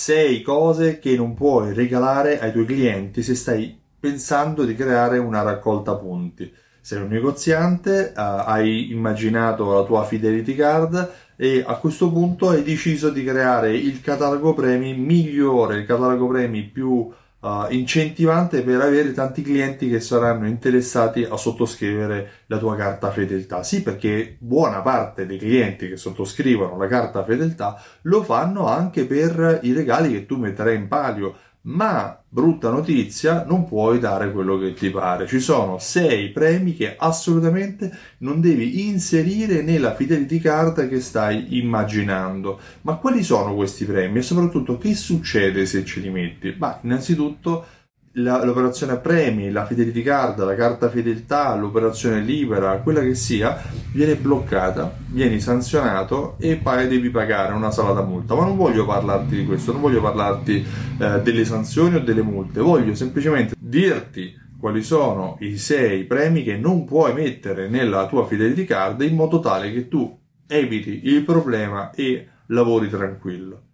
sei cose che non puoi regalare ai tuoi clienti se stai pensando di creare una raccolta punti. Sei un negoziante, uh, hai immaginato la tua fidelity card e a questo punto hai deciso di creare il catalogo premi migliore, il catalogo premi più uh, incentivante per avere tanti clienti che saranno interessati a sottoscrivere la tua carta fedeltà. Sì, perché buona parte dei clienti che sottoscrivono la carta fedeltà lo fanno anche per i regali che tu metterai in palio ma brutta notizia, non puoi dare quello che ti pare. Ci sono sei premi che assolutamente non devi inserire nella fidelity card che stai immaginando. Ma quali sono questi premi e soprattutto che succede se ce li metti? Ma innanzitutto la, l'operazione premi, la fidelity card, la carta fedeltà, l'operazione libera, quella che sia, viene bloccata, vieni sanzionato e poi devi pagare una salata multa. Ma non voglio parlarti di questo, non voglio parlarti eh, delle sanzioni o delle multe, voglio semplicemente dirti quali sono i sei premi che non puoi mettere nella tua fidelity card in modo tale che tu eviti il problema e lavori tranquillo.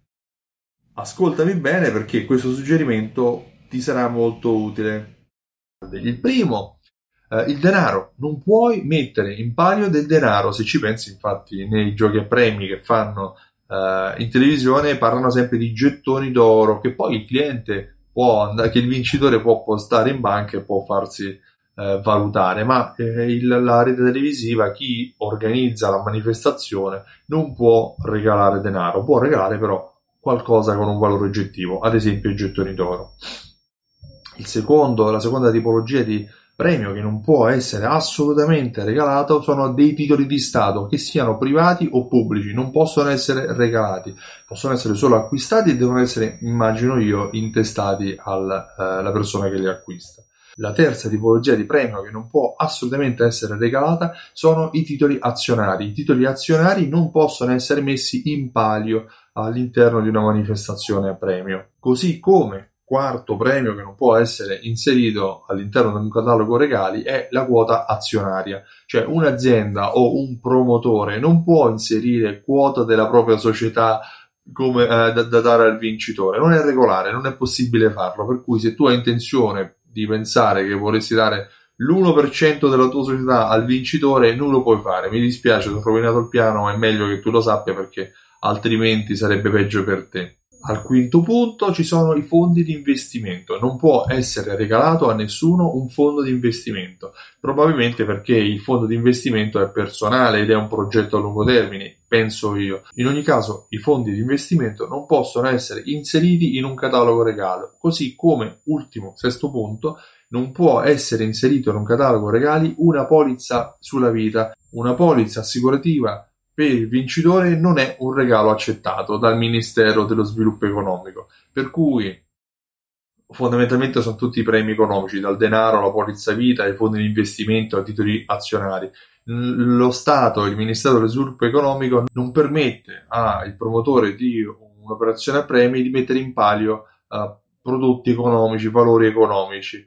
Ascoltami bene perché questo suggerimento ti sarà molto utile. Il primo, eh, il denaro. Non puoi mettere in palio del denaro, se ci pensi infatti nei giochi a premi che fanno eh, in televisione parlano sempre di gettoni d'oro che poi il cliente può andare, che il vincitore può postare in banca e può farsi eh, valutare, ma eh, il, la rete televisiva, chi organizza la manifestazione, non può regalare denaro, può regalare però qualcosa con un valore oggettivo, ad esempio i gettoni d'oro secondo, la seconda tipologia di premio che non può essere assolutamente regalato sono dei titoli di Stato, che siano privati o pubblici, non possono essere regalati, possono essere solo acquistati e devono essere, immagino io, intestati alla eh, persona che li acquista. La terza tipologia di premio che non può assolutamente essere regalata sono i titoli azionari. I titoli azionari non possono essere messi in palio all'interno di una manifestazione a premio, così come quarto premio che non può essere inserito all'interno di un catalogo regali è la quota azionaria, cioè un'azienda o un promotore non può inserire quota della propria società come, eh, da, da, dare al vincitore, non è regolare, non è possibile farlo, per cui se tu hai intenzione di pensare che vorresti dare l'1% della tua società al vincitore non lo puoi fare, mi dispiace, ho rovinato il piano, ma è meglio che tu lo sappia perché altrimenti sarebbe peggio per te. Al quinto punto ci sono i fondi di investimento. Non può essere regalato a nessuno un fondo di investimento, probabilmente perché il fondo di investimento è personale ed è un progetto a lungo termine, penso io. In ogni caso, i fondi di investimento non possono essere inseriti in un catalogo regalo, così come, ultimo, sesto punto, non può essere inserito in un catalogo regali una polizza sulla vita, una polizza assicurativa per il vincitore non è un regalo accettato dal Ministero dello Sviluppo Economico, per cui fondamentalmente sono tutti premi economici, dal denaro alla polizza vita, ai fondi di investimento, ai titoli azionari. Lo Stato, il Ministero dello Sviluppo Economico non permette al promotore di un'operazione a premi di mettere in palio uh, prodotti economici, valori economici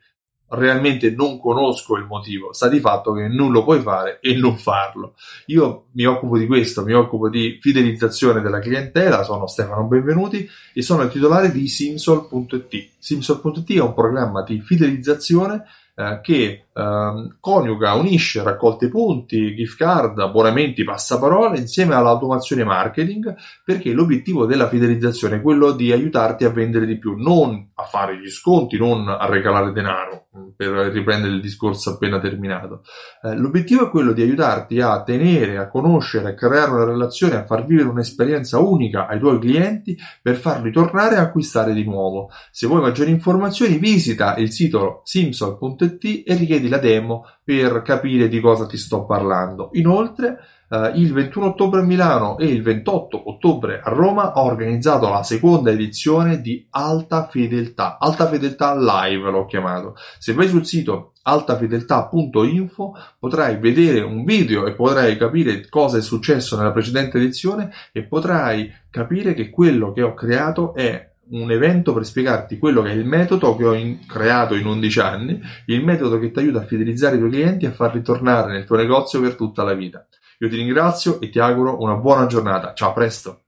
realmente non conosco il motivo, sta di fatto che non lo puoi fare e non farlo. Io mi occupo di questo, mi occupo di fidelizzazione della clientela, sono Stefano Benvenuti e sono il titolare di Simsol.it. Simsol.it è un programma di fidelizzazione eh, che eh, coniuga, unisce raccolte punti, gift card, abbonamenti, passaparola insieme all'automazione marketing perché l'obiettivo della fidelizzazione è quello di aiutarti a vendere di più, non a fare gli sconti, non a regalare denaro per riprendere il discorso appena terminato. Eh, l'obiettivo è quello di aiutarti a tenere, a conoscere, a creare una relazione, a far vivere un'esperienza unica ai tuoi clienti per farli tornare a acquistare di nuovo. Se vuoi maggiori informazioni visita il sito simsol.it e richiedi la demo per capire di cosa ti sto parlando. Inoltre, Uh, il 21 ottobre a Milano e il 28 ottobre a Roma ho organizzato la seconda edizione di Alta Fedeltà, Alta Fedeltà Live l'ho chiamato. Se vai sul sito altafedeltà.info potrai vedere un video e potrai capire cosa è successo nella precedente edizione e potrai capire che quello che ho creato è un evento per spiegarti quello che è il metodo che ho in, creato in 11 anni, il metodo che ti aiuta a fidelizzare i tuoi clienti e a farli tornare nel tuo negozio per tutta la vita. Io ti ringrazio e ti auguro una buona giornata. Ciao, a presto!